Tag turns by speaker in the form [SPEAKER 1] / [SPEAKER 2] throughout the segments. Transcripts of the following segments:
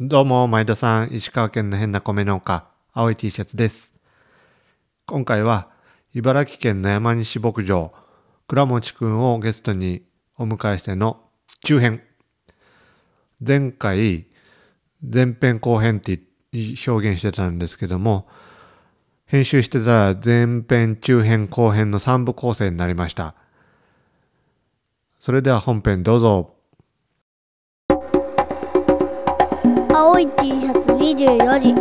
[SPEAKER 1] どうも、前田さん、石川県の変な米農家、青い T シャツです。今回は、茨城県の山西牧場、倉持くんをゲストにお迎えしての中編。前回、前編後編って表現してたんですけども、編集してたら前編、中編、後編の3部構成になりました。それでは本編どうぞ。
[SPEAKER 2] 青い T シャツ24時。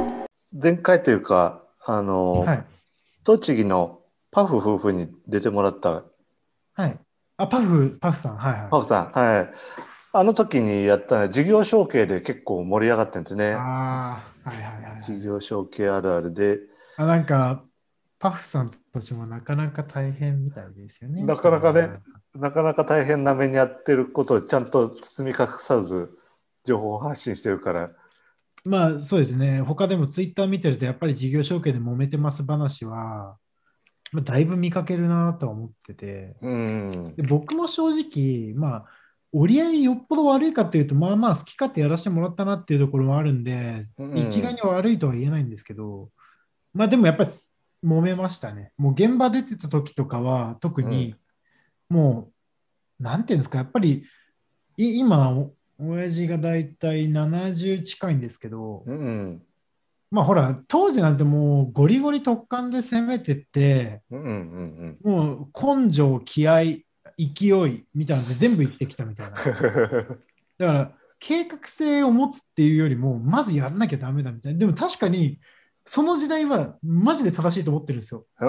[SPEAKER 1] 前回というか、あの、
[SPEAKER 3] はい。
[SPEAKER 1] 栃木のパフ夫婦に出てもらった
[SPEAKER 3] はい。あ、パフ、パフさん。はいはい。
[SPEAKER 1] パフさん、はい。あの時にやったね、事業承継で結構盛り上がってるんですね。
[SPEAKER 3] ああ、はいはいはい。
[SPEAKER 1] 事業承継あるあるで、
[SPEAKER 3] あなんか、パフさんたちもなかなか大変みたいですよね。
[SPEAKER 1] なかなかねなかなか大変な目にやってることをちゃんと包み隠さず情報発信してるから、
[SPEAKER 3] まあそうですね。他でもツイッター見てると、やっぱり事業承継で揉めてます話は、まあ、だいぶ見かけるなとは思ってて、
[SPEAKER 1] うん、
[SPEAKER 3] で僕も正直、まあ、折り合いよっぽど悪いかっていうと、まあまあ好き勝手やらせてもらったなっていうところもあるんで、
[SPEAKER 1] うん
[SPEAKER 3] 一概に悪いとは言えないんですけど、まあでもやっぱり揉めましたね。もう現場出てた時とかは、特にもう、なんていうんですか、やっぱりい今、お親父がだいたい70近いんですけど、
[SPEAKER 1] うん、
[SPEAKER 3] まあほら、当時なんてもうゴリゴリ特感で攻めてって、
[SPEAKER 1] うん、うん、
[SPEAKER 3] もう根性、気合、勢いみたいなので 全部生きてきたみたいな。だから、計画性を持つっていうよりも、まずやんなきゃダメだみたいな。でも確かに、その時代はマジで正しいと思ってるんですよ。
[SPEAKER 1] う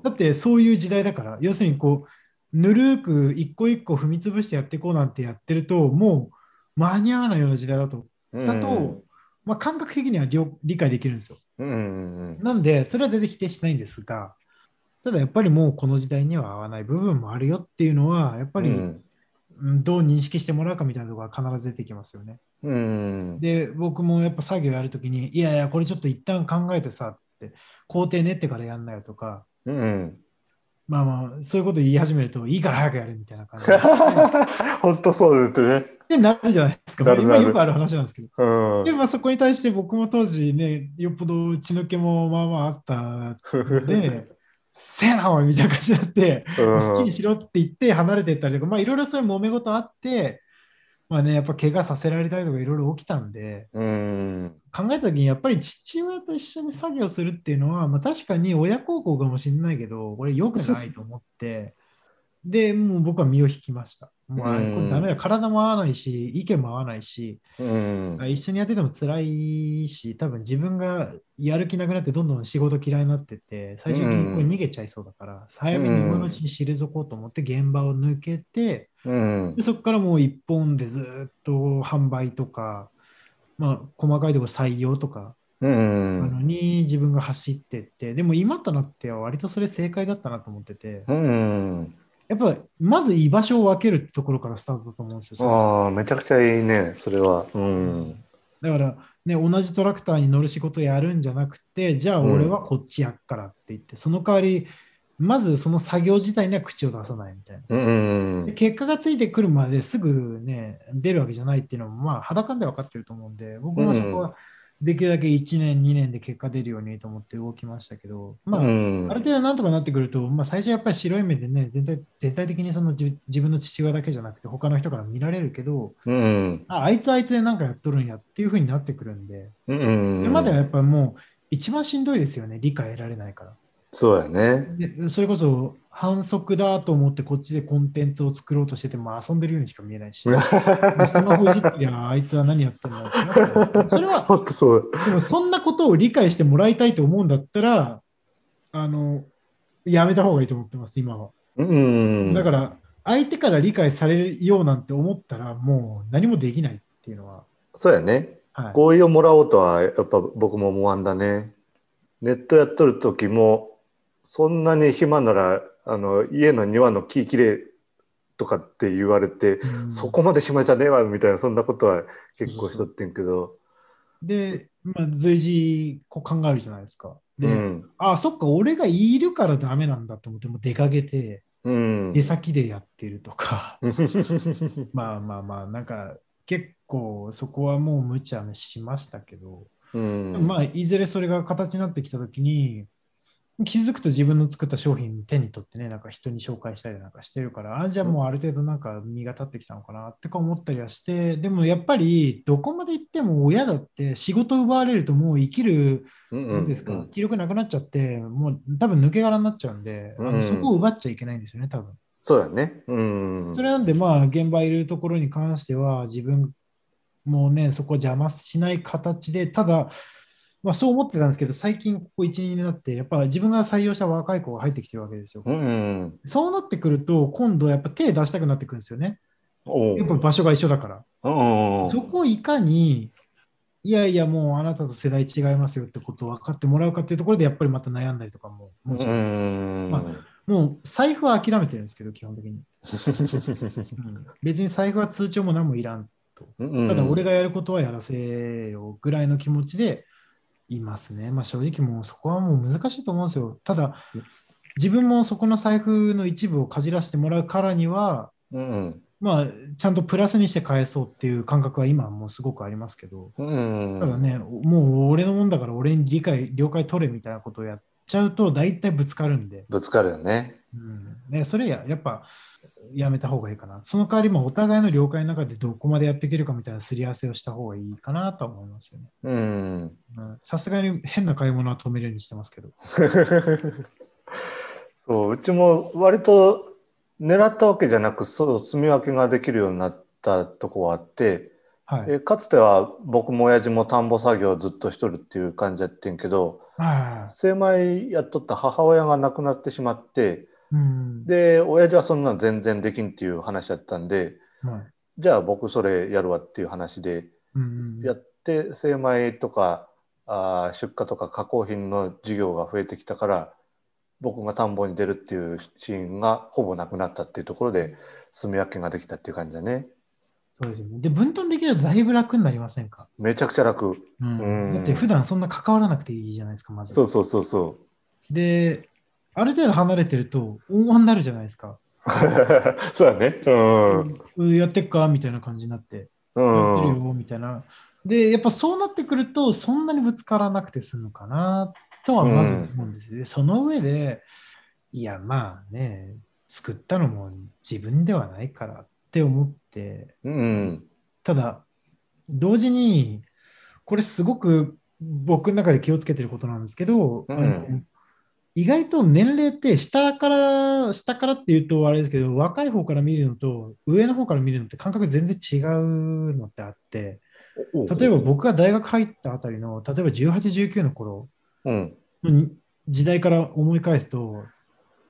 [SPEAKER 1] ん、
[SPEAKER 3] だってそういう時代だから、要するにこう、ぬるく一個一個踏み潰してやっていこうなんてやってると、もう間に合わないような時代だと、だと、まあ、感覚的には理理解できるんですよ。
[SPEAKER 1] うん、うん、
[SPEAKER 3] なんで、それは全然否定しないんですが、ただやっぱりもうこの時代には合わない部分もあるよっていうのは、やっぱり、
[SPEAKER 1] うん
[SPEAKER 3] うんどう認識してもらうかみたいなところが必ず出てきますよね。
[SPEAKER 1] うん、
[SPEAKER 3] で、僕もやっぱ作業やるときに、いやいや、これちょっと一旦考えてさ、つって、工程練ってからやんなよとか、
[SPEAKER 1] うん。
[SPEAKER 3] まあまあ、そういうこと言い始めると、いいから早くやるみたいな感じで
[SPEAKER 1] 本当そうですね。
[SPEAKER 3] でなるじゃないですか。
[SPEAKER 1] なるなる
[SPEAKER 3] 今よくある話なんですけど。
[SPEAKER 1] うん
[SPEAKER 3] で、まあそこに対して僕も当時ね、よっぽど血の気もまあまああったので、せやなおいみたいな感じになって、好きにしろって言って離れていったりとか、まあいろいろそういう揉め事あって、まあね、やっぱ怪我させられたりとかいろいろ起きたんで、
[SPEAKER 1] うん、
[SPEAKER 3] 考えたときにやっぱり父親と一緒に作業するっていうのは、まあ、確かに親孝行かもしれないけど、これ良くないと思って、で、もう僕は身を引きました。もうこれダメだ、体も合わないし、意見も合わないし、
[SPEAKER 1] うん、
[SPEAKER 3] 一緒にやってても辛いし、多分自分がやる気なくなってどんどん仕事嫌いになってって、最終的にこれ逃げちゃいそうだから、早めに今のうちに退こうと思って現場を抜けて、
[SPEAKER 1] うん。
[SPEAKER 3] で、そこからもう一本でずっと販売とか、まあ、細かいところ採用とか、
[SPEAKER 1] う
[SPEAKER 3] あ
[SPEAKER 1] ん、
[SPEAKER 3] のに自分が走ってって、でも今となっては割とそれ正解だったなと思ってて、
[SPEAKER 1] うん。
[SPEAKER 3] やっぱまず居場所を分けるってところからスタートだと思うんですよ。
[SPEAKER 1] ああ、めちゃくちゃいいね、それは。うん。
[SPEAKER 3] だから、ね、同じトラクターに乗る仕事やるんじゃなくて、じゃあ俺はこっちやっからって言って、その代わり、まずその作業自体には口を出さないみたいな。
[SPEAKER 1] うん
[SPEAKER 3] で。結果がついてくるまですぐね、出るわけじゃないっていうのも、まあ、肌感で分かってると思うんで、僕もそこはできるだけ1年、2年で結果出るようにと思って動きましたけど、まあ、
[SPEAKER 1] うん
[SPEAKER 3] ある程度なんとかなってくると、まあ、最初やっぱり白い目でね、全体全体的にその自自分の父親だけじゃなくて、他の人から見られるけど、
[SPEAKER 1] うん。
[SPEAKER 3] ああいつあいつでなんかやっとるんやっていうふうになってくるんで、
[SPEAKER 1] うん。
[SPEAKER 3] でまだやっぱりもう一番しんどいですよね、理解得られないから。
[SPEAKER 1] そうやね。
[SPEAKER 3] でそれこそ反則だと思ってこっちでコンテンツを作ろうとしてても遊んでるようにしか見えないし、スマホいじってりゃあいつは何やってんだってなってそれは
[SPEAKER 1] 本当そう。
[SPEAKER 3] でもそんなことを理解してもらいたいと思うんだったら、あの、やめた方がいいと思ってます、今は。
[SPEAKER 1] うん。
[SPEAKER 3] だから、相手から理解されるようなんて思ったら、もう何もできないっていうのは。
[SPEAKER 1] そうやね。
[SPEAKER 3] はい、
[SPEAKER 1] 合意をもらおうとは、やっぱ僕も思わんだね。ネットやっとる時も、そんなに暇なら、あの、家の庭の木きれいとかって言われて、
[SPEAKER 3] うん
[SPEAKER 1] そこまで暇じゃねえわ、みたいな、そんなことは結構しとってんけど。
[SPEAKER 3] で、まあ、随時こう考えるじゃないですか。で、
[SPEAKER 1] うん。
[SPEAKER 3] あ、そっか、俺がいるからダメなんだと思って、もう出かけて、
[SPEAKER 1] うん。
[SPEAKER 3] 出先でやってるとか、まあまあまあ、なんか、結構そこはもう無茶しましたけど、
[SPEAKER 1] うん。
[SPEAKER 3] まあ、いずれそれが形になってきたときに、気づくと自分の作った商品手に取ってね、なんか人に紹介したりなんかしてるから、あじゃあもうある程度なんか身が立ってきたのかなってか思ったりはして、でもやっぱりどこまで行っても親だって仕事奪われるともう生きる、
[SPEAKER 1] うん
[SPEAKER 3] なんですか、
[SPEAKER 1] うん
[SPEAKER 3] 気力なくなっちゃって、もう多分抜け殻になっちゃうんで、あ
[SPEAKER 1] うん
[SPEAKER 3] のそこを奪っちゃいけないんですよね、多分。
[SPEAKER 1] そうだね。うん。
[SPEAKER 3] それなんで、まあ、現場いるところに関しては、自分もね、そこを邪魔しない形で、ただ、まあ、そう思ってたんですけど、最近、ここ1、2年になって、やっぱ自分が採用した若い子が入ってきてるわけですよ。
[SPEAKER 1] うんうん。
[SPEAKER 3] そうなってくると、今度、やっぱ手出したくなってくるんですよね。やっぱ場所が一緒だから。そこをいかに、いやいや、もうあなたと世代違いますよってことを分かってもらうかっていうところで、やっぱりまた悩んだりとかも、もち
[SPEAKER 1] う
[SPEAKER 3] ろん
[SPEAKER 1] ん。
[SPEAKER 3] まもう財布は諦めてるんですけど、基本的に。うん別に財布は通帳も何もいらん。
[SPEAKER 1] うん
[SPEAKER 3] ただ俺がやることはやらせよぐらいの気持ちでいますね。まあ正直もうそこはもう難しいと思うんですよ。ただ自分もそこの財布の一部をかじらせてもらうからには、
[SPEAKER 1] うん
[SPEAKER 3] まあちゃんとプラスにして返そうっていう感覚は今はもうすごくありますけど、
[SPEAKER 1] うん。
[SPEAKER 3] ただね、もう俺のもんだから俺に理解、了解取れみたいなことをやっちゃうと大体ぶつかるんで、
[SPEAKER 1] ぶつかるよね。
[SPEAKER 3] うん、ねそれややっぱやめた方がいいかな。その代わりもお互いの了解の中でどこまでやっていけるかみたいなすり合わせをした方がいいかなとは思いますよね。さすがに変な買い物は止めるようにしてますけど。
[SPEAKER 1] そう、うちも割と狙ったわけじゃなく、そう積み分けができるようになったとこはあって、
[SPEAKER 3] はい。
[SPEAKER 1] えかつては僕も親父も田んぼ作業をずっとしとるっていう感じやってんけど、
[SPEAKER 3] は
[SPEAKER 1] 精米やっとった母親が亡くなってしまって、
[SPEAKER 3] い。うん。
[SPEAKER 1] で、親父はそんなん全然できんっていう話だったんで、
[SPEAKER 3] はい。
[SPEAKER 1] じゃあ僕それやるわっていう話で、
[SPEAKER 3] うん
[SPEAKER 1] やって精米とかあー出荷とか加工品の事業が増えてきたから僕が田んぼに出るっていうシーンがほぼなくなったっていうところで住み分けができたっていう感じだね。
[SPEAKER 3] そうですよね。で、分担できるとだいぶ楽になりませんか、
[SPEAKER 1] めちゃくちゃ楽。
[SPEAKER 3] うん。
[SPEAKER 1] うん。
[SPEAKER 3] だって普段そんな関わらなくていいじゃないですか、まず。
[SPEAKER 1] そうそうそうそ
[SPEAKER 3] で、ある程度離れてると、大和になるじゃないですか。
[SPEAKER 1] う そうだね。うん。
[SPEAKER 3] うん。やってっかみたいな感じになって、
[SPEAKER 1] う
[SPEAKER 3] やってる
[SPEAKER 1] ん
[SPEAKER 3] よみたいな。で、やっぱそうなってくると、そんなにぶつからなくて済むかなとはまず思うんですよ。でその上で、いや、まあね、作ったのも自分ではないからって思って、
[SPEAKER 1] うん。
[SPEAKER 3] ただ、同時に、これすごく僕の中で気をつけてることなんですけど、
[SPEAKER 1] うん
[SPEAKER 3] 意外と年齢って下から、下からっていうとあれですけど、若い方から見るのと上の方から見るのって感覚全然違うのってあって、例えば僕が大学入ったあたりの、例えば18、19の頃
[SPEAKER 1] うん
[SPEAKER 3] の時代から思い返すと、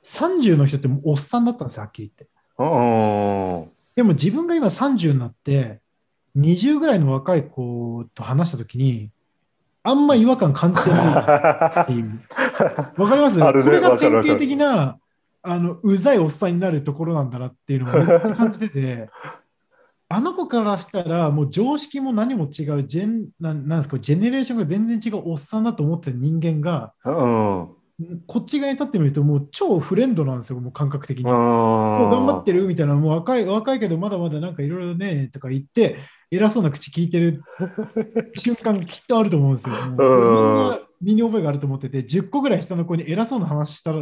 [SPEAKER 3] 30の人ってもうおっさんだったんですよ、はっきり言って。
[SPEAKER 1] うん
[SPEAKER 3] でも自分が今30になって、20ぐらいの若い子と話したときに、あんま違和感感じてないっていう。わかります？
[SPEAKER 1] あるね
[SPEAKER 3] これが典型的な、あの、うざいおっさんになるところなんだなっていうのを 感じてて、あの子からしたら、もう常識も何も違う、ジェンなんなんですか、ジェネレーションが全然違うおっさんだと思ってる人間が、
[SPEAKER 1] うん
[SPEAKER 3] こっち側に立ってみると、もう超フレンドなんですよ、もう感覚的に。
[SPEAKER 1] うん
[SPEAKER 3] もう頑張ってるみたいな、もう若い若いけど、まだまだなんかいろいろねとか言って、偉そうな口聞いてる瞬間、きっとあると思うんですよ。身に覚えがあると思ってて、10個ぐらい下の子に偉そうな話した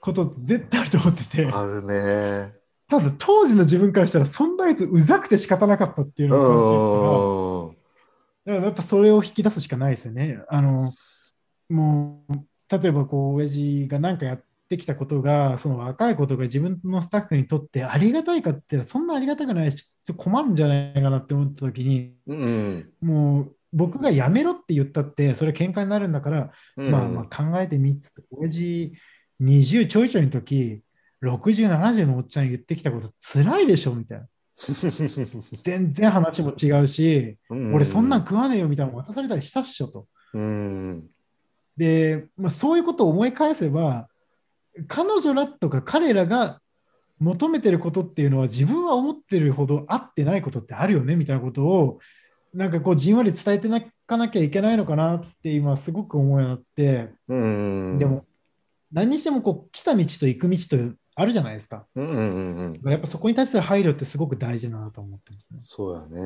[SPEAKER 3] こと絶対あると思ってて、
[SPEAKER 1] あるね。
[SPEAKER 3] ただ当時の自分からしたら、そんなやつうざくて仕方なかったっていう
[SPEAKER 1] う
[SPEAKER 3] のを感じてるから、
[SPEAKER 1] ん。
[SPEAKER 3] だからやっぱそれを引き出すしかないですよね。あのもう例えばこう親父が何かやってきたことがその若いことが自分のスタッフにとってありがたいかってそんなありがたくないし困るんじゃないかなって思った時に
[SPEAKER 1] うん。
[SPEAKER 3] もう僕がやめろって言ったってそれ喧嘩になるんだから、
[SPEAKER 1] うん
[SPEAKER 3] まあまあ考えてみっつって親父20ちょいちょいの時60、70のおっちゃん言ってきたこと辛いでしょみたいな。全然話も違うし、俺そんなん食わねえよみたいなの渡されたりしたっしょと。
[SPEAKER 1] うん
[SPEAKER 3] で、まあ、そういうことを思い返せば、彼女らとか彼らが求めてることっていうのは自分は思ってるほど合ってないことってあるよねみたいなことをなんかこうじんわり伝えてなかなきゃいけないのかなって今すごく思いになって、
[SPEAKER 1] うん
[SPEAKER 3] でも何にしてもこう来た道と行く道とあるじゃないですか。
[SPEAKER 1] うんうんうんうん。
[SPEAKER 3] やっぱそこに対する配慮ってすごく大事だなと思ってますね。
[SPEAKER 1] そうやね。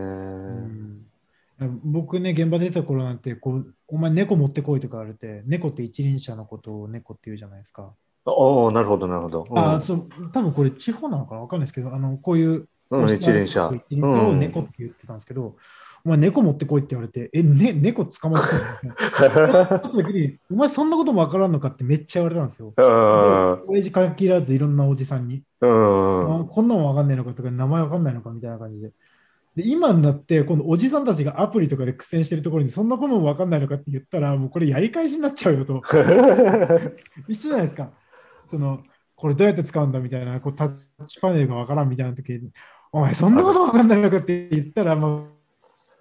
[SPEAKER 3] うん僕ね、現場出た頃なんてこう、お前猫持ってこいとか言われて、猫って一輪車のことを猫って言うじゃないですか。
[SPEAKER 1] ああ、なるほど、なるほど。うん
[SPEAKER 3] あそう、多分これ地方なのかな？わかんないですけど、あのこういう
[SPEAKER 1] うん、一輪車。
[SPEAKER 3] 猫って言ってたんですけど、お前猫持ってこいって言われて、え、ね、猫捕まって お前そんなこともわからんのかってめっちゃ言われたんですよ。
[SPEAKER 1] うん
[SPEAKER 3] 親父限らずいろんなおじさんに、
[SPEAKER 1] うん
[SPEAKER 3] あこんなのわかんないのかとか、名前わかんないのかみたいな感じで。で今になって、このおじさんたちがアプリとかで苦戦してるところに、そんなこともわかんないのかって言ったら、もうこれやり返しになっちゃうよと。一緒じゃないですか。その、これどうやって使うんだみたいな、こうタッチパネルがわからんみたいな時に、お前そんなことわかんないのかって言ったら、ま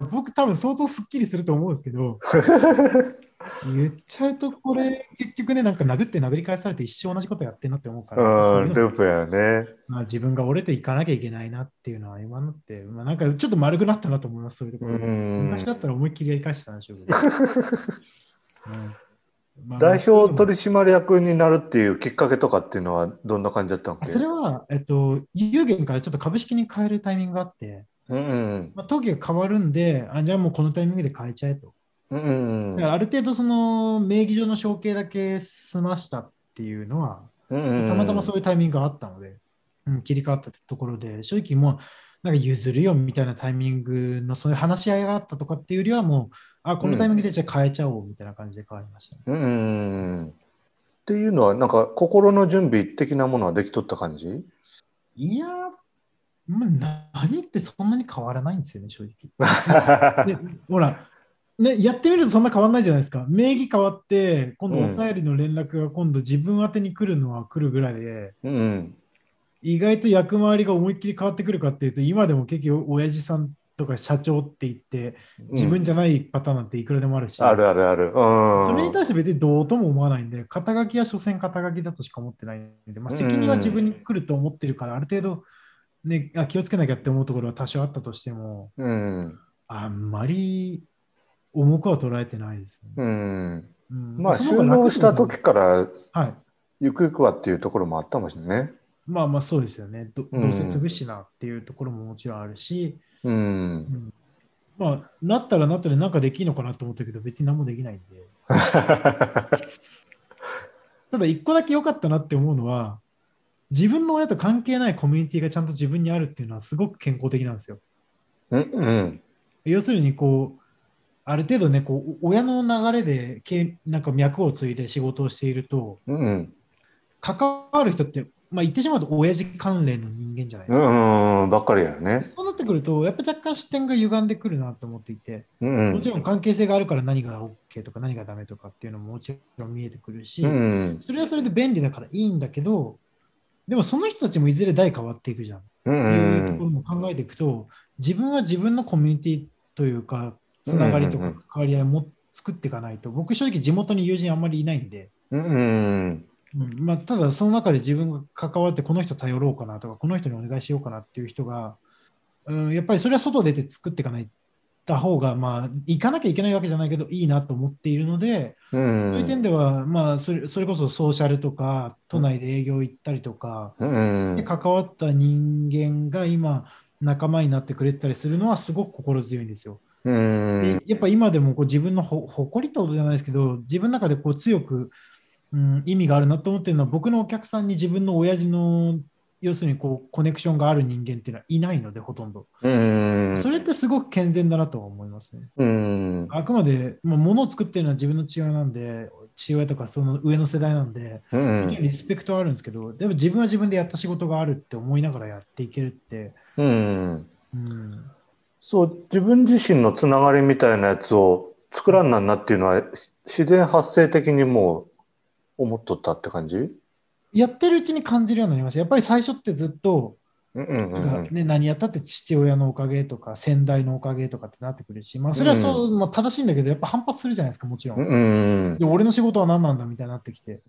[SPEAKER 3] あ、僕多分相当スッキリすると思うんですけど、言っちゃうとこれ結局ね、なんか殴って殴り返されて一生同じことやってんなって思うから、そう
[SPEAKER 1] ループやね。
[SPEAKER 3] まあ、自分が折れていかなきゃいけないなっていうのは今のって、まあ、なんかちょっと丸くなったなと思います、そういうところ昔だったら思いっきりやり返してたんでしょうけど。うんまあ
[SPEAKER 1] 代表取締役になるっていうきっかけとかっていうのはどんな感じだったんけ？
[SPEAKER 3] それは、えっと、有限からちょっと株式に変えるタイミングがあって、
[SPEAKER 1] うんうん
[SPEAKER 3] まあ、登記が変わるんであ、じゃあもうこのタイミングで変えちゃえと。
[SPEAKER 1] うんうん
[SPEAKER 3] だからある程度、その名義上の承継だけ済ましたっていうのは、
[SPEAKER 1] うん。
[SPEAKER 3] たまたまそういうタイミングがあったので、うん、切り替わったところで、正直もう、なんか譲るよみたいなタイミングのそういう話し合いがあったとかっていうよりは、もう、あ、このタイミングでじゃあ変えちゃおうみたいな感じで変わりましたね。
[SPEAKER 1] うんうんっていうのはなんか心の準備的なものはできとった感じ？
[SPEAKER 3] いやー、まあ、な何ってそんなに変わらないんですよね、正直。でほら、ね、やってみるとそんな変わらないじゃないですか。名義変わって、今度お便りの連絡が今度自分宛てに来るのは来るぐらいで、
[SPEAKER 1] うんうん
[SPEAKER 3] 意外と役回りが思いっきり変わってくるかっていうと、今でも結局、親父さんとか社長って言って、自分じゃないパターンなんていくらでもあるし、
[SPEAKER 1] あるあるある。うん。
[SPEAKER 3] それに対して別にどうとも思わないんで、肩書きは所詮肩書きだとしか思ってないんで、まあ、責任は自分に来ると思ってるから、ある程度、ね、あ気をつけなきゃって思うところは多少あったとしても、
[SPEAKER 1] うん。
[SPEAKER 3] あんまり重くは捉えてないですね。
[SPEAKER 1] うん。
[SPEAKER 3] うん
[SPEAKER 1] まあ、収納した時から、
[SPEAKER 3] はい。
[SPEAKER 1] ゆくゆくはっていうところもあったもしれないね。
[SPEAKER 3] まあまあそうですよね。ど
[SPEAKER 1] うん
[SPEAKER 3] どうせ継ぐしなっていうところももちろんあるし、
[SPEAKER 1] う。
[SPEAKER 3] うんんまあ、なったらなったらなんかできるのかなと思ったけど、別に何もできないんで。ただ一個だけ良かったなって思うのは、自分の親と関係ないコミュニティがちゃんと自分にあるっていうのはすごく健康的なんですよ。
[SPEAKER 1] うんうん。
[SPEAKER 3] 要するにこう、ある程度ね、こう親の流れでけなんか脈を継いで仕事をしていると、
[SPEAKER 1] うんうん。
[SPEAKER 3] 関わる人って、まあ、言ってしまうと親父関連の人間じゃないで
[SPEAKER 1] う
[SPEAKER 3] すか。
[SPEAKER 1] んうん。ばっかりやよね。
[SPEAKER 3] そってくると、やっぱ若干視点が歪んでくるなと思っていて、
[SPEAKER 1] うんうん。
[SPEAKER 3] もちろん関係性があるから何が OK とか何がダメとかっていうのももちろん見えてくるし、
[SPEAKER 1] うんうん。
[SPEAKER 3] それはそれで便利だからいいんだけど、でもその人たちもいずれ代変わっていくじゃん。
[SPEAKER 1] うん
[SPEAKER 3] っていうところ
[SPEAKER 1] うん。
[SPEAKER 3] も考えていくと、自分は自分のコミュニティというか、つながりとか関わり合いも作っていかないと、僕正直地元に友人あんまりいないんで、
[SPEAKER 1] うんうん。
[SPEAKER 3] うんまあ、ただその中で自分が関わってこの人頼ろうかなとか、この人にお願いしようかなっていう人が、うん、やっぱりそれは外出て作っていかないた方が、まあ、行かなきゃいけないわけじゃないけど、いいなと思っているので、
[SPEAKER 1] うん。
[SPEAKER 3] そういう点では、まあそれ、それこそソーシャルとか、都内で営業行ったりとか、
[SPEAKER 1] うん。
[SPEAKER 3] で関わった人間が今、仲間になってくれたりするのはすごく心強いんですよ。
[SPEAKER 1] うん。
[SPEAKER 3] でやっぱ今でもこう自分のほ誇りってことじゃないですけど、自分の中でこう強く、うん、意味があるなと思ってるのは、僕のお客さんに自分の親父の、要するにこうコネクションがある人間っていうのはいないので、ほとんど。
[SPEAKER 1] うん。
[SPEAKER 3] それってすごく健全だなとは思いますね。
[SPEAKER 1] うん。
[SPEAKER 3] あくまで、まあ、物を作ってるのは自分の父親なんで、父親とかその上の世代なんで、リスペクトはあるんですけど、でも自分は自分でやった仕事があるって思いながらやっていけるって、
[SPEAKER 1] うん。
[SPEAKER 3] うん、
[SPEAKER 1] そう自分自身のつながりみたいなやつを作らんなんなっていうのはし自然発生的にもう思っとったって感じ？
[SPEAKER 3] やってるうちに感じるようになりました。やっぱり最初ってずっと、ね、何やったって父親のおかげとか先代のおかげとかってなってくるし、まあ、それはそう、まあ、正しいんだけど、やっぱ反発するじゃないですか、もちろん。で俺の仕事は何なんだみたいになってきて。っ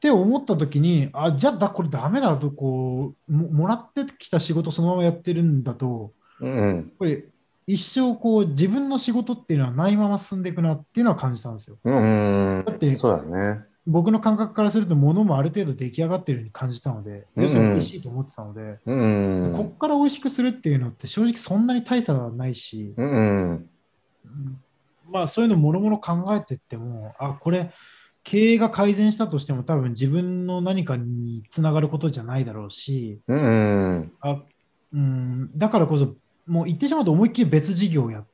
[SPEAKER 3] て思った時に、あ、じゃあだ、これダメだと、こうも、もらってきた仕事そのままやってるんだと、
[SPEAKER 1] うんうん
[SPEAKER 3] やっぱり一生こう自分の仕事っていうのはないまま進んでいくなっていうのは感じたんですよ。
[SPEAKER 1] うんうん
[SPEAKER 3] だって
[SPEAKER 1] そうだね
[SPEAKER 3] 僕の感覚からすると物もある程度出来上がってるように感じたので、
[SPEAKER 1] うん
[SPEAKER 3] 要するに美味しいと思ってたので、
[SPEAKER 1] うん。
[SPEAKER 3] こっから美味しくするっていうのって正直そんなに大差はないし、
[SPEAKER 1] うんうん。
[SPEAKER 3] うんまあそういうのもろもろ考えてっても、あ、これ経営が改善したとしても多分自分の何かにつながることじゃないだろうし、
[SPEAKER 1] うんうん。
[SPEAKER 3] あうん、だからこそもう言ってしまうと思いっきり別事業をやっ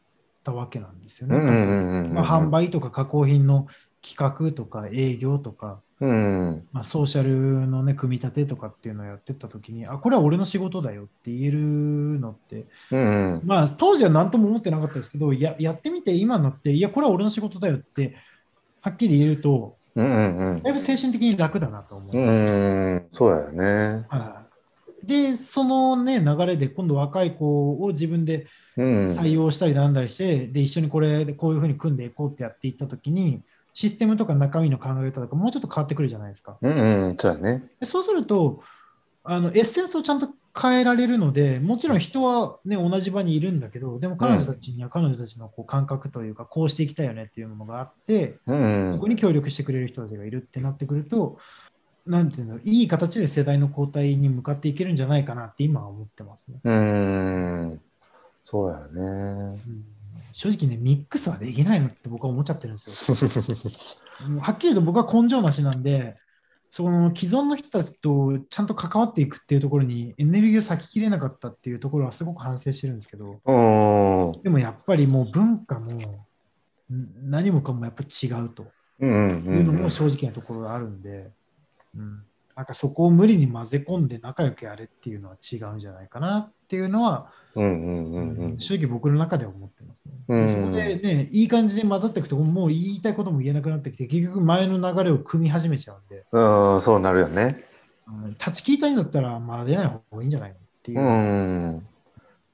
[SPEAKER 3] たわけなんですよね。
[SPEAKER 1] うんうんうん。
[SPEAKER 3] まあ、販売とか加工品の企画とか営業とか、
[SPEAKER 1] うん。
[SPEAKER 3] まあ、ソーシャルの、ね、組み立てとかっていうのをやってった時にあこれは俺の仕事だよって言えるのって
[SPEAKER 1] うんうん。
[SPEAKER 3] まあ当時は何とも思ってなかったですけどややってみて今になっていやこれは俺の仕事だよってはっきり言えると
[SPEAKER 1] うんうんうん
[SPEAKER 3] だいぶ精神的に楽だなと思う。
[SPEAKER 1] うんうん。そうだよね。
[SPEAKER 3] はい、でその、ね、流れで今度若い子を自分で
[SPEAKER 1] うん。
[SPEAKER 3] 採用したりなんだりして、で一緒にこれでこういうふうに組んでいこうってやっていった時にシステムとか中身の考え方とかもうちょっと変わってくるじゃないですか。
[SPEAKER 1] うんうん。そうだね。
[SPEAKER 3] でそうするとあのエッセンスをちゃんと変えられるのでもちろん人は、ね、同じ場にいるんだけどでも彼女たちには彼女たちのこう感覚というかこうしていきたいよねっていうものがあって
[SPEAKER 1] うん
[SPEAKER 3] そこに協力してくれる人たちがいるってなってくるとなんていうのいい形で世代の交代に向かっていけるんじゃないかなって今は思ってますね。
[SPEAKER 1] うん。うん。そうだよね。
[SPEAKER 3] うん正直ね、ミックスはできないのって僕は思っちゃってるんですよ。はっきり言うと僕は根性なしなんで、その既存の人たちとちゃんと関わっていくっていうところにエネルギーを割ききれなかったっていうところはすごく反省してるんですけど、
[SPEAKER 1] うん。
[SPEAKER 3] でもやっぱりもう文化もん何もかもやっぱ違うというのも正直なところがあるんで、うん、なんかそこを無理に混ぜ込んで仲良くやれっていうのは違うんじゃないかなっていうのは、正直僕の中では思ってますね。
[SPEAKER 1] うん
[SPEAKER 3] でそこでね、いい感じに混ざっていくと、もう言いたいことも言えなくなってきて、結局前の流れを組み始めちゃうんで、
[SPEAKER 1] うん、そうなるよね。
[SPEAKER 3] うん断ち切りたいんだったら、まあ出ない方がいいんじゃないのっていうう。
[SPEAKER 1] ん。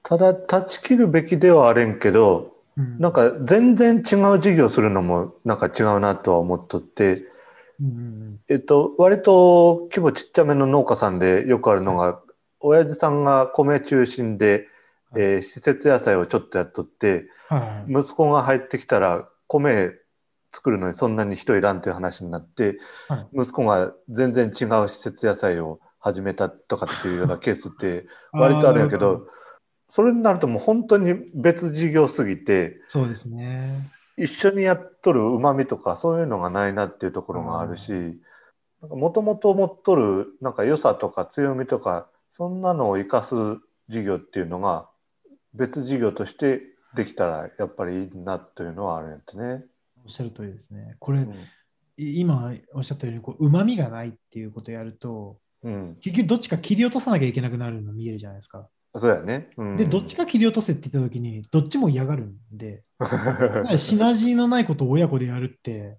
[SPEAKER 1] ただ、断ち切るべきではあれんけど、
[SPEAKER 3] うん
[SPEAKER 1] なんか全然違う事業するのもなんか違うなとは思っとって、
[SPEAKER 3] うんうん
[SPEAKER 1] えっと、割と規模ちっちゃめの農家さんでよくあるのが、親父さんが米中心で、えー施設野菜をちょっとやっとって、
[SPEAKER 3] はい
[SPEAKER 1] 息子が入ってきたら米作るのにそんなに人いらんっていう話になって、
[SPEAKER 3] はい。
[SPEAKER 1] 息子が全然違う施設野菜を始めたとかっていうようなケースって 割とあるんやけどそれになるともう本当に別事業すぎて
[SPEAKER 3] そうですね。
[SPEAKER 1] 一緒にやっとるうまみとかそういうのがないなっていうところがあるしもともと持っとるなんか良さとか強みとかそんなのを生かす事業っていうのが別事業としてできたらやっぱりいいなというのはあるんやってね。
[SPEAKER 3] おっしゃる通りですね。これ、
[SPEAKER 1] うん
[SPEAKER 3] い今おっしゃったように、こう、旨味がないっていうことをやると、
[SPEAKER 1] うん、
[SPEAKER 3] 結局どっちか切り落とさなきゃいけなくなるの見えるじゃないですか。
[SPEAKER 1] そうやね。うん、
[SPEAKER 3] で、どっちか切り落とせって言ったときに、どっちも嫌がるんで、シナジーのないことを親子でやるって、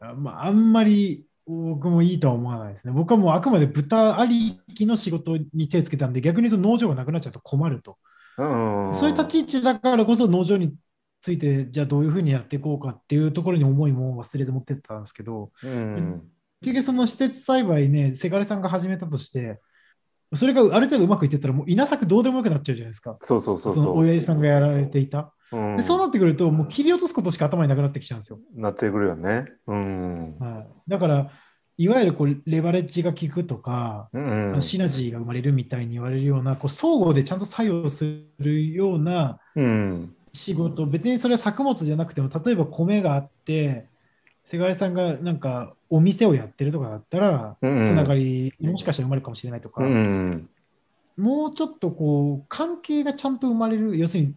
[SPEAKER 3] あまあ、あんまり僕もいいとは思わないですね。僕はもうあくまで豚ありきの仕事に手つけたんで、逆に言うと農場がなくなっちゃうと困ると。
[SPEAKER 1] うん、
[SPEAKER 3] そういう立ち位置だからこそ農場について、じゃあどういうふうにやっていこうかっていうところに思いも忘れず持ってったんですけど、
[SPEAKER 1] うん、
[SPEAKER 3] 結局その施設栽培ね、せがれさんが始めたとして、それがある程度うまくいってったら、もう稲作どうでもよくなっちゃうじゃないですか。
[SPEAKER 1] そうそうそう
[SPEAKER 3] その
[SPEAKER 1] そう。
[SPEAKER 3] 親父さんがやられていた。
[SPEAKER 1] うん
[SPEAKER 3] でそうなってくると、もう切り落とすことしか頭になくなってきちゃうんですよ。
[SPEAKER 1] なってくるよね。うん。
[SPEAKER 3] はい、だから、いわゆるこうレバレッジが効くとか、
[SPEAKER 1] うん。
[SPEAKER 3] シナジーが生まれるみたいに言われるような、こう相互でちゃんと作用するような
[SPEAKER 1] うん。
[SPEAKER 3] 仕事、別にそれは作物じゃなくても、例えば米があって、せがれさんがなんかお店をやってるとかだったら、
[SPEAKER 1] うん
[SPEAKER 3] つながり、もしかしたら生まれるかもしれないとか、
[SPEAKER 1] うん。
[SPEAKER 3] もうちょっとこう関係がちゃんと生まれる、要するに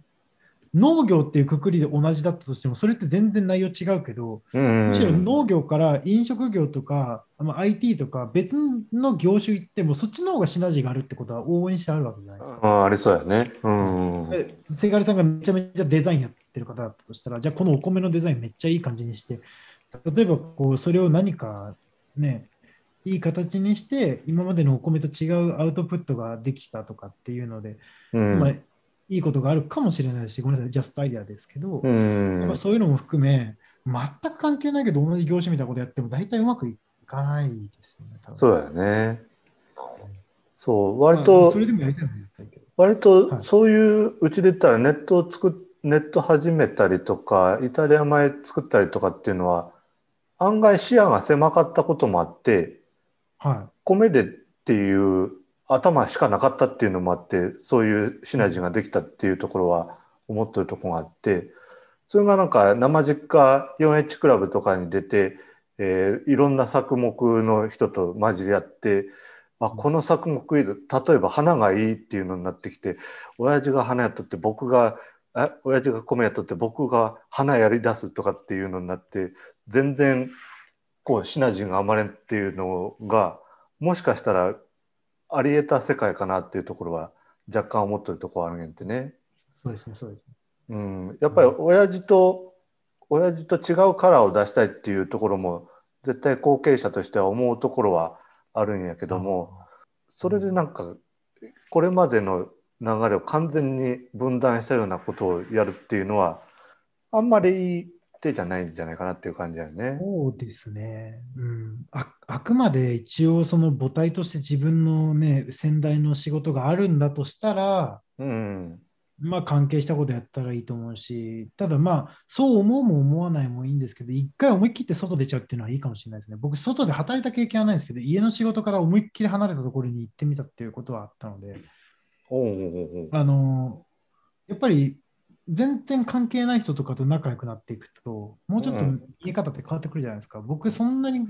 [SPEAKER 3] 農業っていうくくりで同じだったとしても、それって全然内容違うけど、
[SPEAKER 1] うん。
[SPEAKER 3] むしろ農業から飲食業とか、まあ、IT とか別の業種行っても、そっちの方がシナジーがあるってことは往々にしてあるわけじゃないですか。
[SPEAKER 1] あありそうやね。うん。
[SPEAKER 3] でせがれさんがめちゃめちゃデザインやってる方だったとしたら、じゃあこのお米のデザインめっちゃいい感じにして、例えばこうそれを何かね、いい形にして、今までのお米と違うアウトプットができたとかっていうので、
[SPEAKER 1] うん。
[SPEAKER 3] まあ、いいことがあるかもしれないし、ごめんなさい、ジャストアイデアですけど、
[SPEAKER 1] うん。
[SPEAKER 3] まあそういうのも含め、全く関係ないけど、同じ業種みたいなことやっても、大体うまくいかないですよね、
[SPEAKER 1] そうだよね。そう、
[SPEAKER 3] まあ
[SPEAKER 1] 割と。割と
[SPEAKER 3] はい
[SPEAKER 1] そういううちで言ったらネットを作っネット始めたりとか、イタリア米作ったりとかっていうのは、案外視野が狭かったこともあって、
[SPEAKER 3] は
[SPEAKER 1] 米でっていう頭しかなかったっていうのもあって、そういうシナジーができたっていうところは思ってるところがあって、それがなんか生実家 4H クラブとかに出て、えーいろんな作目の人と混じり合って、あ、この作目例えば花がいいっていうのになってきて、親父が花やっとって僕が、あ親父が米やっとって僕が花やり出すとかっていうのになって、全然こうシナジーが生まれんっていうのが、もしかしたらあり得た世界かなっていうところは若干思ってるところあるんやってね。
[SPEAKER 3] い。そうですね、そうですね。
[SPEAKER 1] うん、やっぱり親父と、親父と違うカラーを出したいっていうところも絶対後継者としては思うところはあるんやけども、それでなんかこれまでの流れを完全に分断したようなことをやるっていうのはあんまりいい手じゃないんじゃないかなっていう感じだよね。
[SPEAKER 3] そうですね。うん。ああくまで一応その母体として自分のね、先代の仕事があるんだとしたら、
[SPEAKER 1] うん、
[SPEAKER 3] まあ関係したことやったらいいと思うし、ただまあそう思うも思わないもいいんですけど、一回思い切って外出ちゃうっていうのはいいかもしれないですね。僕、外で働いた経験はないんですけど、家の仕事から思いっきり離れたところに行ってみたっていうことはあったので、
[SPEAKER 1] おうおうおう
[SPEAKER 3] あのやっぱり全然関係ない人とかと仲良くなっていくと、もうちょっと
[SPEAKER 1] うん。
[SPEAKER 3] 見え方って変わってくるじゃないですか。僕、そんなに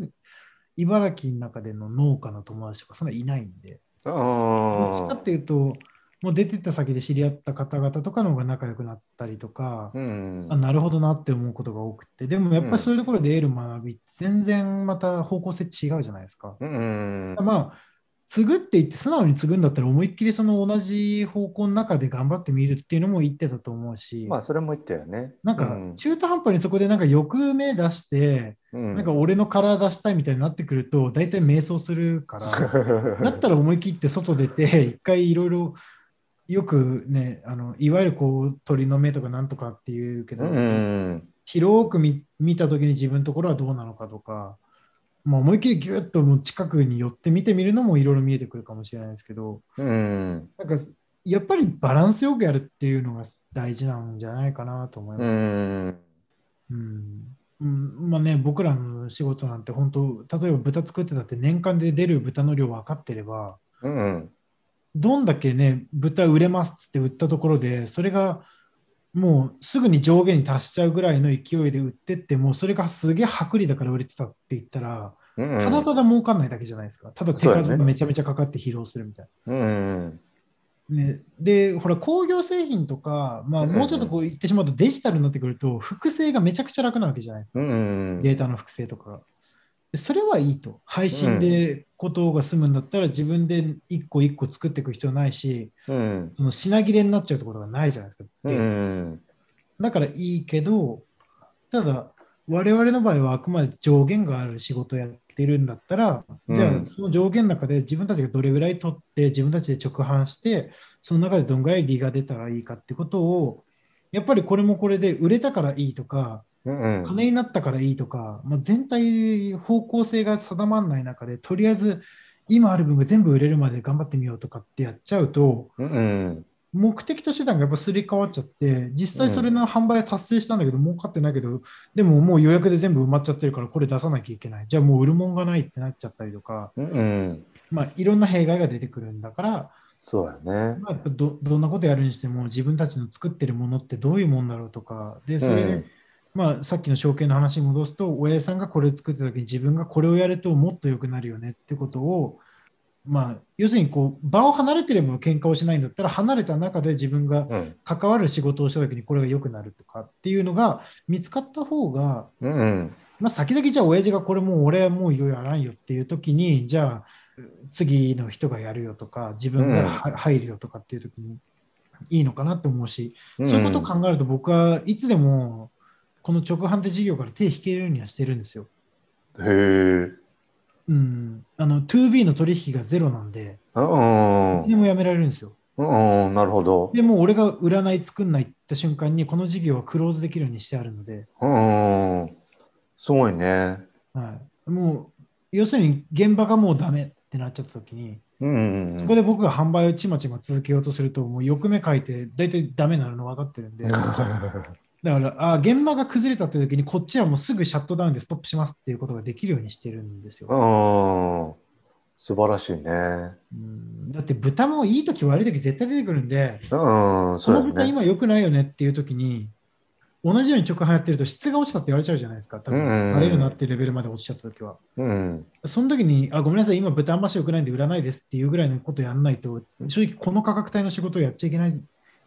[SPEAKER 3] 茨城の中での農家の友達とかそんないないんで、どっちか
[SPEAKER 1] あ
[SPEAKER 3] っていうと、もう出てった先で知り合った方々とかの方が仲良くなったりとか、
[SPEAKER 1] ーうん。
[SPEAKER 3] あなるほどなって思うことが多くて、でもやっぱりそういうところで得る学び全然また方向性違うじゃないですか。
[SPEAKER 1] うん。
[SPEAKER 3] まあ、継ぐって言って素直に継ぐんだったら思いっきりその同じ方向の中で頑張ってみるっていうのも言ってたと思うし、
[SPEAKER 1] まあそれも言ったよね。
[SPEAKER 3] なんか
[SPEAKER 1] うん。
[SPEAKER 3] 中途半端にそこでなんか欲目出して、
[SPEAKER 1] うん。
[SPEAKER 3] なんか俺のカラー出したいみたいになってくると、大体迷走するから、だったら思い切って外出て、一回いろいろ、よくね、あのいわゆるこう鳥の目とかなんとかっていうけど、
[SPEAKER 1] うん
[SPEAKER 3] 広く見見たときに自分のところはどうなのかとか、まあ、思いっきりギュッともう近くに寄って見てみるのもいろいろ見えてくるかもしれないですけど、
[SPEAKER 1] うん。
[SPEAKER 3] なんかやっぱりバランスよくやるっていうのが大事なんじゃないかなと思いうます。
[SPEAKER 1] ん。
[SPEAKER 3] うん。うん。まあね、僕らの仕事なんて本当、例えば豚作ってたって年間で出る豚の量分かってれば、
[SPEAKER 1] うん。
[SPEAKER 3] どんだけね、豚売れますっつって売ったところで、それがもうすぐに上限に達しちゃうぐらいの勢いで売ってっても、それがすげえ薄利だから売れてたって言ったら、
[SPEAKER 1] うん
[SPEAKER 3] ただただ儲かんないだけじゃないですか。ただ手数がめちゃめちゃかかって疲労するみたい
[SPEAKER 1] うん
[SPEAKER 3] な。ね、で、ほら、工業製品とか、まあ、
[SPEAKER 1] うん
[SPEAKER 3] もうちょっとこう言ってしまうとデジタルになってくると、複製がめちゃくちゃ楽なわけじゃないですか。
[SPEAKER 1] うん
[SPEAKER 3] データの複製とかそれはいいと。配信でことが済むんだったら、自分で一個一個作っていく必要ないし、
[SPEAKER 1] うん
[SPEAKER 3] その品切れになっちゃうってことがないじゃないですか。
[SPEAKER 1] うん
[SPEAKER 3] だからいいけど、ただ、我々の場合はあくまで上限がある仕事をやってるんだったら、じゃ
[SPEAKER 1] うん
[SPEAKER 3] あその上限の中で自分たちがどれぐらい取って、自分たちで直販して、その中でどんぐらい利が出たらいいかってことを、やっぱりこれもこれで売れたからいいとか、
[SPEAKER 1] うん
[SPEAKER 3] 金になったからいいとか、まあ、全体方向性が定まらない中で、とりあえず今ある分が全部売れるまで頑張ってみようとかってやっちゃうと、
[SPEAKER 1] うん
[SPEAKER 3] 目的と手段がやっぱすり替わっちゃって、実際それの販売は達成したんだけど、儲かってないけど、でももう予約で全部埋まっちゃってるから、これ出さなきゃいけない。じゃあもう売るもんがないってなっちゃったりとか、
[SPEAKER 1] うん
[SPEAKER 3] まあ、いろんな弊害が出てくるんだから、
[SPEAKER 1] そうやね。
[SPEAKER 3] まあ、どどんなことやるにしても、自分たちの作ってるものってどういうもんだろうとか、でそれで、
[SPEAKER 1] うん。
[SPEAKER 3] まあ、さっきの証券の話に戻すと、親父さんがこれを作った時に自分がこれをやるともっと良くなるよねってことを、まあ、要するにこう場を離れてれば喧嘩をしないんだったら、離れた中で自分が
[SPEAKER 1] うん。
[SPEAKER 3] 関わる仕事をした時にこれが良くなるとかっていうのが見つかった方が、
[SPEAKER 1] うん
[SPEAKER 3] まあ、先々じゃあ親父がこれもう俺はもういよいよやらんよっていう時に、じゃあ次の人がやるよとか、自分がは入るよとかっていう時にいいのかなと思うし、そういうことを考えると僕はいつでもこの直販手事業から手引けるようにはしてるんですよ。
[SPEAKER 1] へえ
[SPEAKER 3] うん、あの 2B の取引がゼロなんで、
[SPEAKER 1] うん
[SPEAKER 3] でもやめられるんですよ。
[SPEAKER 1] うんなるほど。
[SPEAKER 3] でもう俺が占い作んないった瞬間に、この事業はクローズできるようにしてあるので、
[SPEAKER 1] うんすごいね。
[SPEAKER 3] はい、もう要するに現場がもうダメってなっちゃった時に、
[SPEAKER 1] うん
[SPEAKER 3] そこで僕が販売をちまちま続けようとすると、もう欲目書いて大体ダメになるの分かってるんで、だから、あ現場が崩れたって時に、こっちはもうすぐシャットダウンでストップしますっていうことができるようにしてるんですよ。
[SPEAKER 1] うん。素晴らしいね。
[SPEAKER 3] うんだって豚もいい時悪い時絶対出てくるんで、
[SPEAKER 1] うん、
[SPEAKER 3] この豚
[SPEAKER 1] そうだね。
[SPEAKER 3] 今良くないよねっていう時に、同じように直販やってると質が落ちたって言われちゃうじゃないですか。多分、
[SPEAKER 1] うんうんうん
[SPEAKER 3] バレるなっていうレベルまで落ちちゃった時は。
[SPEAKER 1] うん。
[SPEAKER 3] その時に、あ、ごめんなさい、今豚あんまし良くないんで売らないですっていうぐらいのことやんないと、正直この価格帯の仕事をやっちゃいけない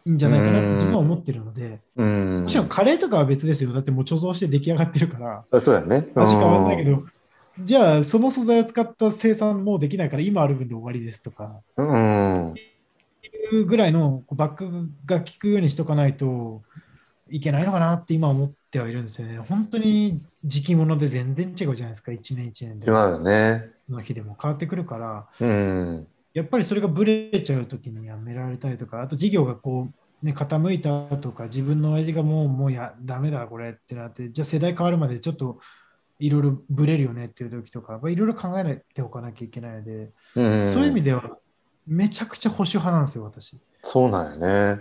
[SPEAKER 3] んじゃないかなって自分は思ってるので、
[SPEAKER 1] うん
[SPEAKER 3] も。ちろんカレーとかは別ですよ。だってもう貯蔵して出来上がってるから、
[SPEAKER 1] あそうだね。
[SPEAKER 3] 味変わんないけど、じゃあその素材を使った生産もうできないから今ある分で終わりですとか、
[SPEAKER 1] うん。うん。
[SPEAKER 3] いうぐらいのバックが効くようにしとかないといけないのかなって今思ってはいるんですよね。本当に時期物で全然違うじゃないですか、1年1年で。
[SPEAKER 1] 違うよね。
[SPEAKER 3] の日でも変わってくるから、
[SPEAKER 1] うん。
[SPEAKER 3] やっぱりそれがブレちゃうときにやめられたりとか、あと事業がこう、ね、傾いたとか、自分の親父がもう、もうや、ダメだ、これってなって、じゃあ世代変わるまでちょっといろいろブレるよねっていう時とか、いろいろ考えておかなきゃいけないので、
[SPEAKER 1] うん。
[SPEAKER 3] そういう意味では、めちゃくちゃ保守派なんですよ、私。
[SPEAKER 1] そうなんよね。
[SPEAKER 3] はい、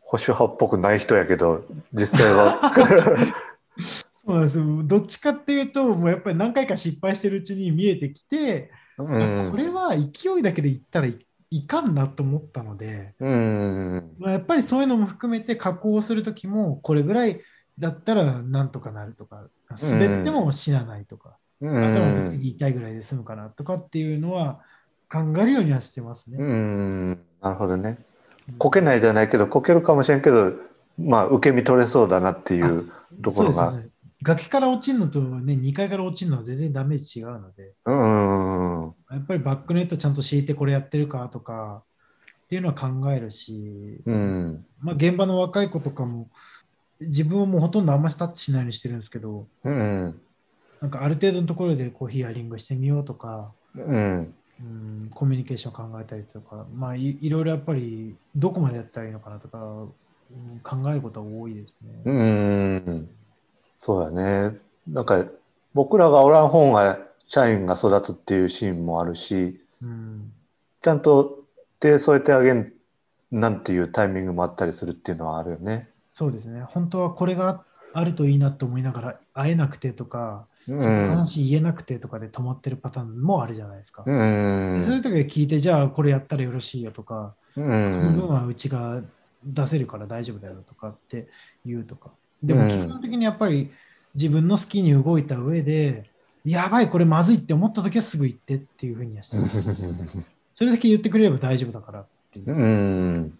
[SPEAKER 1] 保守派っぽくない人やけど、実際は。
[SPEAKER 3] そうなんですよどっちかっていうと、もうやっぱり何回か失敗してるうちに見えてきて、これは勢いだけでいったらいいかんなと思ったので、
[SPEAKER 1] うん。
[SPEAKER 3] まあ、やっぱりそういうのも含めて加工するときもこれぐらいだったらなんとかなるとか滑っても死なないとか、
[SPEAKER 1] う
[SPEAKER 3] 頭ぶつけ
[SPEAKER 1] ん。
[SPEAKER 3] て痛いぐらいで済むかなとかっていうのは考えるようにはしてますね。
[SPEAKER 1] うん。なるほどね。こけないじゃないけど、こけるかもしれんけど、まあ、受け身取れそうだなっていうところが
[SPEAKER 3] そうです。ね崖から落ちるのと、ね、2階から落ちるのは全然ダメージ違うので、
[SPEAKER 1] うん。
[SPEAKER 3] やっぱりバックネットちゃんと敷いてこれやってるかとかっていうのは考えるし、
[SPEAKER 1] うん。
[SPEAKER 3] まあ、現場の若い子とかも自分はもうほとんどあんましタッチしないようにしてるんですけど、
[SPEAKER 1] うん。
[SPEAKER 3] なんかある程度のところでこうヒアリングしてみようとか、
[SPEAKER 1] うん。
[SPEAKER 3] うん、コミュニケーション考えたりとか、まあい、いろいろやっぱりどこまでやったらいいのかなとか、うん考えることは多いですね。
[SPEAKER 1] うん。そうだね。なんか、僕らがおらん方が社員が育つっていうシーンもあるし、
[SPEAKER 3] うん、
[SPEAKER 1] ちゃんと手添えてあげんなんていうタイミングもあったりするっていうのはあるよね。
[SPEAKER 3] そうですね。本当はこれがあるといいなと思いながら会えなくてとか、
[SPEAKER 1] う
[SPEAKER 3] その
[SPEAKER 1] ん。
[SPEAKER 3] 話言えなくてとかで止まってるパターンもあるじゃないですか。
[SPEAKER 1] うん。
[SPEAKER 3] そういう時は聞いて、じゃあこれやったらよろしいよとか、
[SPEAKER 1] う
[SPEAKER 3] この分
[SPEAKER 1] ん。
[SPEAKER 3] はうちが出せるから大丈夫だよとかって言うとか。でも
[SPEAKER 1] うん
[SPEAKER 3] 基本的にやっぱり自分の好きに動いた上で、やばい、これまずいって思った時はすぐ言ってっていうふうにはしてます。それだけ言ってくれれば大丈夫だからっていう。
[SPEAKER 1] うん。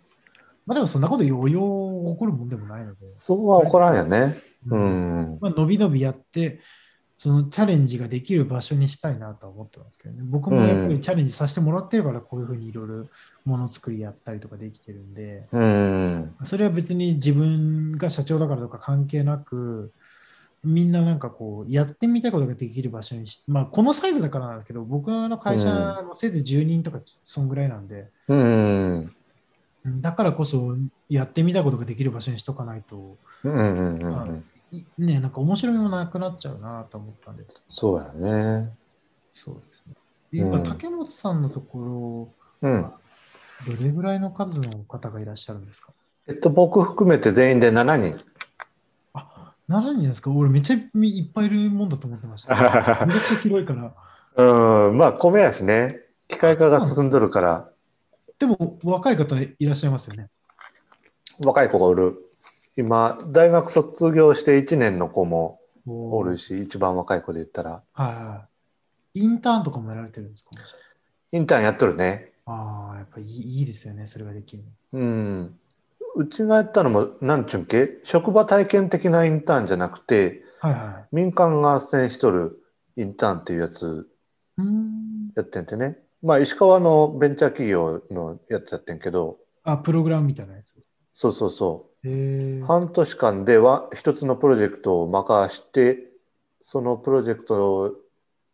[SPEAKER 3] まあでもそんなこと余裕起こるもんでもないので、
[SPEAKER 1] そうは起こらんよね。う
[SPEAKER 3] うん
[SPEAKER 1] ん。
[SPEAKER 3] まあ、伸び伸びやって、そのチャレンジができる場所にしたいなとは思ってますけどね。僕もやっぱりチャレンジさせてもらってるから、こういうふうにいろいろものづくりやったりとかできてるんで、
[SPEAKER 1] うん。
[SPEAKER 3] それは別に自分が社長だからとか関係なく、みんななんかこう、やってみたいことができる場所にし、まあ、このサイズだからなんですけど、僕の会社もせいぜい10人とか、そんぐらいなんで、
[SPEAKER 1] うん。
[SPEAKER 3] うんだからこそ、やってみたいことができる場所にしとかないと、ね、なんか面白みもなくなっちゃうなと思ったんで、
[SPEAKER 1] そうやね。
[SPEAKER 3] そうですね。今、
[SPEAKER 1] うん
[SPEAKER 3] 竹本さんのとこ
[SPEAKER 1] うん。
[SPEAKER 3] ろ、どれぐらいの数の方がいらっしゃるんですか？
[SPEAKER 1] えっと、僕含めて全員で7人。
[SPEAKER 3] あ、7人ですか？俺めっちゃいっぱいいるもんだと思ってました。めっちゃ広いから。
[SPEAKER 1] うん。まあ、米やしね。機械化が進んどるから、
[SPEAKER 3] でも若い方いらっしゃいますよね。
[SPEAKER 1] 若い子がおる。今、大学卒業して1年の子もお
[SPEAKER 3] お
[SPEAKER 1] るし、一番若い子で言ったら、
[SPEAKER 3] はいはい。インターンとかもやられてるんですか？
[SPEAKER 1] インターンやっとるね。
[SPEAKER 3] ああ、やっぱりいいいいですよね、それができるの。
[SPEAKER 1] うん。うちがやったのも、なんちゅうんけ、職場体験的なインターンじゃなくて、
[SPEAKER 3] はいは
[SPEAKER 1] 民間が斡旋しとるインターンっていうやつ。やってんてね。まあ、石川のベンチャー企業のやつやってんけど、
[SPEAKER 3] あ、プログラムみたいなやつ。
[SPEAKER 1] そうそうそう。半年間では一つのプロジェクトを任して、そのプロジェクト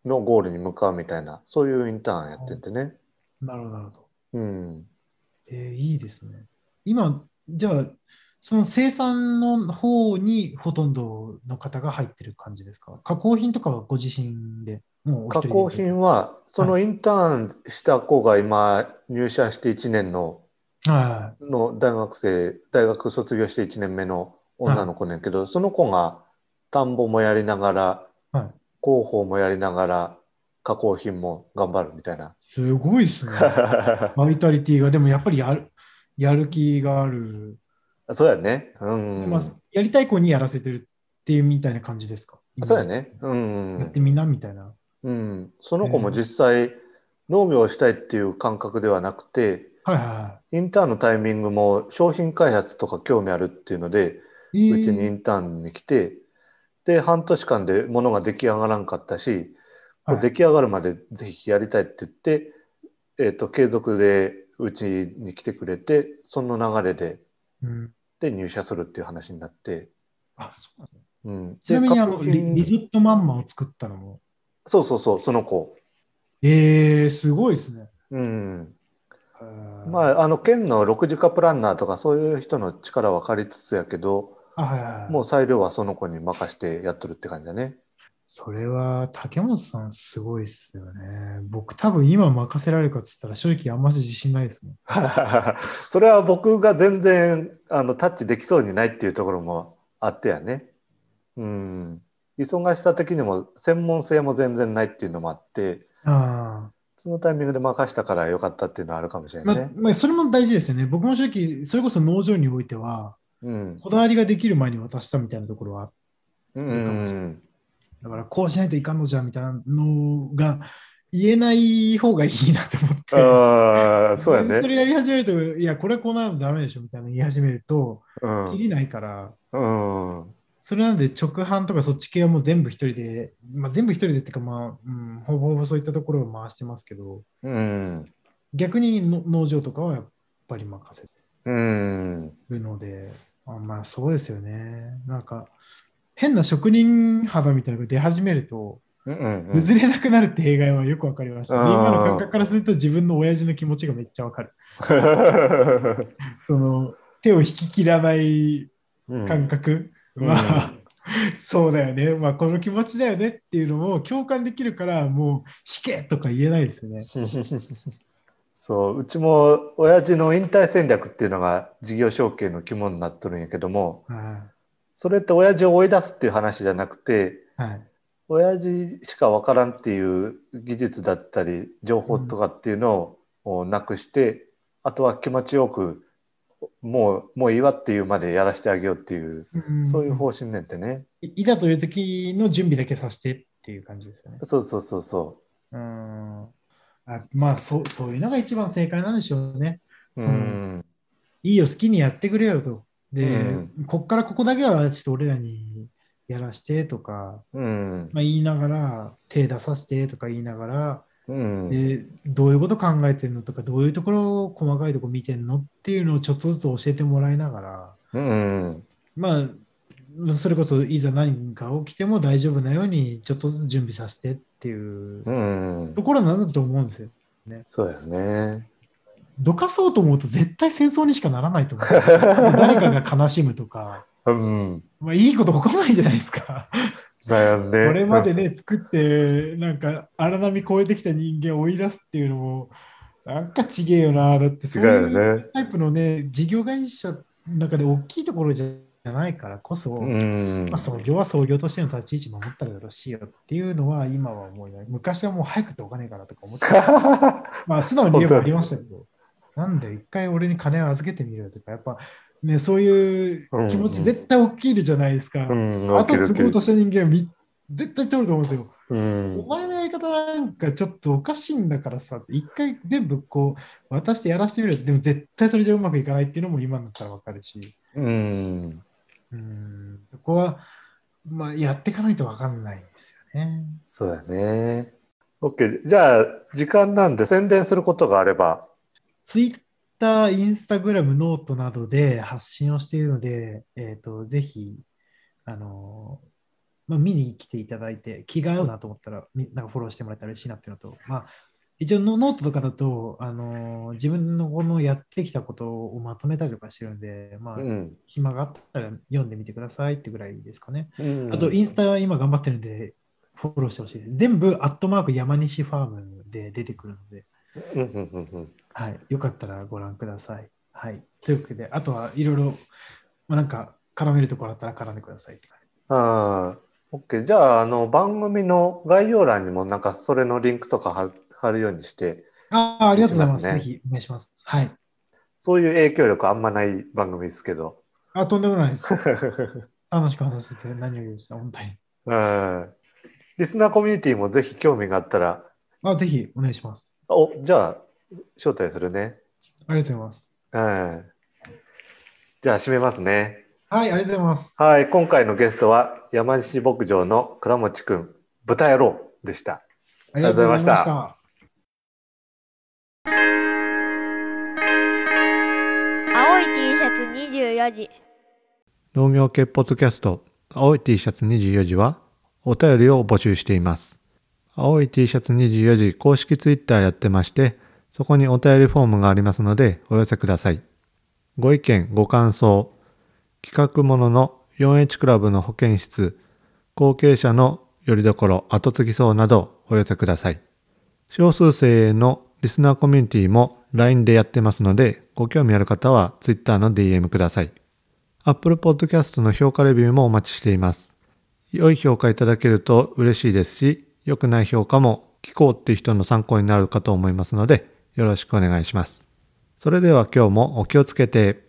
[SPEAKER 1] のゴールに向かうみたいな、そういうインターンやってんてね。
[SPEAKER 3] なるほど、なるほど。
[SPEAKER 1] うん。
[SPEAKER 3] えー、いいですね。今、じゃあ、その生産の方にほとんどの方が入ってる感じですか？加工品とかはご自身でもう
[SPEAKER 1] 加工品は、そのインターンした子が今入社して1年の
[SPEAKER 3] は
[SPEAKER 1] の大学生、大学卒業して1年目の女の子ねんけど、その子が田んぼもやりながら、
[SPEAKER 3] い。はい。
[SPEAKER 1] 広報もやりながら、加工品も頑張るみたいな。
[SPEAKER 3] すごいっすね。バイタリティが、でもやっぱりやるやる気がある。
[SPEAKER 1] そうやね。うん。
[SPEAKER 3] まあ、やりたい子にやらせてるっていうみたいな感じですか？
[SPEAKER 1] そうや。ね。うん。
[SPEAKER 3] やってみなみたいな。
[SPEAKER 1] うん、その子も実際、農業をしたいっていう感覚ではなくて
[SPEAKER 3] はいは
[SPEAKER 1] インターンのタイミングも商品開発とか興味あるっていうので
[SPEAKER 3] いはい。
[SPEAKER 1] うちにインターンに来てで半年間で物が出来上がらんかったし、出来上がるまでぜひやりたいって言って、えー、と継続でうちに来てくれてその流れで
[SPEAKER 3] うん
[SPEAKER 1] で入社するっていう話になって、
[SPEAKER 3] あそうなんですね
[SPEAKER 1] うん、
[SPEAKER 3] ちなみにあのリリゾットマンマを作ったのも？
[SPEAKER 1] そうそうそうその子、
[SPEAKER 3] えー、すごいですね。
[SPEAKER 1] うん、
[SPEAKER 3] あ
[SPEAKER 1] まあ、あの県の6次化プランナーとかそういう人の力は借りつつやけど
[SPEAKER 3] あ、はいはいはい。
[SPEAKER 1] もう裁量はその子に任してやっとるって感じだね。
[SPEAKER 3] それは竹本さんすごいっすよね。僕多分今任せられるかって言ったら正直あんまり自信ないですもん。
[SPEAKER 1] それは僕が全然あのタッチできそうにないっていうところもあってやね。うん。忙しさ的にも専門性も全然ないっていうのもあって
[SPEAKER 3] あ
[SPEAKER 1] そのタイミングで任したからよかったっていうのはあるかもしれ
[SPEAKER 3] あ。
[SPEAKER 1] ないね。
[SPEAKER 3] ままあ、それも大事ですよね。僕も正直、それこそ農場においては、
[SPEAKER 1] うん。
[SPEAKER 3] こだわりができる前に渡したみたいなところはあっ
[SPEAKER 1] うんうん
[SPEAKER 3] だからこうしないといかんのじゃみたいなのが言えない方がいいなと思って。
[SPEAKER 1] ああ、そうやね。
[SPEAKER 3] それやり始めると、いや、これこうなるとダメでしょみたいなの言い始めると、
[SPEAKER 1] うん
[SPEAKER 3] きりないから、
[SPEAKER 1] うん。
[SPEAKER 3] それなんで直販とかそっち系はもう全部一人で、まあ、全部一人でっていうか、まあ、うん、ほぼほぼそういったところを回してますけど、
[SPEAKER 1] うん。
[SPEAKER 3] 逆にの農場とかはやっぱり任せて
[SPEAKER 1] うん。
[SPEAKER 3] るので、あまあそうですよね。なんか、変な職人肌みたいなのが出始めると、
[SPEAKER 1] うんうんうん。
[SPEAKER 3] 崩れなくなるって弊害はよくわかりました。今の感覚からすると自分の親父の気持ちがめっちゃわかる。その手を引き切らない
[SPEAKER 1] うん
[SPEAKER 3] 感覚
[SPEAKER 1] うん
[SPEAKER 3] は、そうだよね、まあ、この気持ちだよねっていうのを共感できるから、もう引けとか言えないですよね。
[SPEAKER 1] そううちも親父の引退戦略っていうのが事業承継の肝になっとるんやけども
[SPEAKER 3] は
[SPEAKER 1] それって親父を追い出すっていう話じゃなくて
[SPEAKER 3] い。はい。
[SPEAKER 1] 親父しか分からんっていう技術だったり情報とかっていうのをなくして、あとは気持ちよくもうもういいわっていうまでやらせてあげようっていう、
[SPEAKER 3] ん
[SPEAKER 4] そういう方針ねんってね。
[SPEAKER 3] いいざという時の準備だけさせてっていう感じですよね。
[SPEAKER 1] そうそうそうそ
[SPEAKER 3] うんあまあそう、そういうのが一番正解なんでしょうね。
[SPEAKER 1] う。ん。
[SPEAKER 3] いいよ、好きにやってくれよと。で、
[SPEAKER 1] うん
[SPEAKER 3] こっからここだけはちょっと俺らにやらしてとか、
[SPEAKER 1] うん。
[SPEAKER 3] まあ、言いながら、手出させてとか言いながら、
[SPEAKER 1] うん。
[SPEAKER 3] でどういうこと考えてんのとか、どういうところを細かいところ見てんのっていうのをちょっとずつ教えてもらいながら、
[SPEAKER 1] うん。
[SPEAKER 3] まあ、それこそいざ何か起きても大丈夫なようにちょっとずつ準備させてっていう
[SPEAKER 1] うん
[SPEAKER 3] と。ころなんだと思うんですよ。
[SPEAKER 1] そうやね。
[SPEAKER 3] どかそうと思うと絶対戦争にしかならないと思う。誰かが悲しむとか、
[SPEAKER 1] うん。
[SPEAKER 3] まあ、いいこと起こらないじゃないですか。
[SPEAKER 1] だよね。
[SPEAKER 3] これまでね、作って、なんか荒波越えてきた人間を追い出すっていうのも、なんかちげえよな。だってそう
[SPEAKER 1] 違う
[SPEAKER 3] いう
[SPEAKER 1] よね。
[SPEAKER 3] タイプのね、事業会社の中で大きいところじゃないからこそ、
[SPEAKER 1] うん
[SPEAKER 3] まあ、。創業は創業としての立ち位置守ったらよろしいよっていうのは今は思いない。昔はもう早くてお金からとか思ってた。まあ素直に言えばありましたけど、なんで一回俺に金を預けてみるとか、やっぱね、そういう気持ち絶対起きるじゃないですか。
[SPEAKER 1] うん。
[SPEAKER 3] あと
[SPEAKER 1] 起きる起きる
[SPEAKER 3] 継ごうとした人間はみ絶対通ると思うんですよ。
[SPEAKER 1] うん
[SPEAKER 3] お。前のやり方なんかちょっとおかしいんだからさ、一回全部こう渡してやらせてみるでも絶対それじゃうまくいかないっていうのも今になったらわかるし、
[SPEAKER 1] うん。
[SPEAKER 3] うん、そこは、まあ、やっていかないとわかんないですよね。
[SPEAKER 1] そうやね。OK。じゃあ、時間なんで宣伝することがあれば。
[SPEAKER 3] ツイッター、インスタグラム、ノートなどで発信をしているので、えっ、と、ぜひ、あのーまあ、見に来ていただいて、気が合うなと思ったら、みなんかフォローしてもらえたら嬉しいなっていうのと、まあ、一応ノノートとかだと、あのー自分のこのやってきたことをまとめたりとかしてるんで、まあ、
[SPEAKER 1] うん。
[SPEAKER 3] 暇があったら読んでみてくださいってぐらいですかね。
[SPEAKER 1] うん
[SPEAKER 3] あと、インスタ今頑張ってるんで、フォローしてほしいです。全部、アットマーク山西ファームで出てくるので、はい、よかったらご覧ください。はい。というわけで、あとはいろいろ、まあ、なんか絡めるところあったら絡んでくださいって感じ。
[SPEAKER 1] ああ、OK。じゃあ、あの、番組の概要欄にもなんかそれのリンクとか貼貼るようにして、
[SPEAKER 3] ああ、ありがとうございます。
[SPEAKER 1] しますね
[SPEAKER 3] ぜひお願いします。はい。
[SPEAKER 1] そういう影響力あんまない番組ですけど。
[SPEAKER 3] あ、とんでもないです。楽しく話せて何よりでした、本当に。
[SPEAKER 1] うん。リスナーコミュニティもぜひ興味があったら、
[SPEAKER 3] あ、ぜひお願いします。
[SPEAKER 1] お、じゃあ、招待するね。
[SPEAKER 3] ありがとうございます。
[SPEAKER 1] うん。じゃあ、締めますね。
[SPEAKER 3] はい、ありがとうございます。
[SPEAKER 1] はい、今回のゲストは山西牧場の倉持くん、豚野郎でした。
[SPEAKER 3] ありがとうございました。
[SPEAKER 2] 青い T シャツ24時
[SPEAKER 1] 農業系ポッドキャスト、青い T シャツ24時は、お便りを募集しています。青い T シャツ24時公式ツイッターやってまして、そこにお便りフォームがありますので、お寄せください。ご意見、ご感想、企画ものの 4H クラブの保健室、後継者のよりどころ、後継ぎそうなどお寄せください。少数生へのリスナーコミュニティも LINE でやってますので、ご興味ある方は Twitter の DM ください。Apple Podcast の評価レビューもお待ちしています。良い評価いただけると嬉しいですし、良くない評価も聞こうっていう人の参考になるかと思いますので、よろしくお願いします。それでは今日もお気をつけて。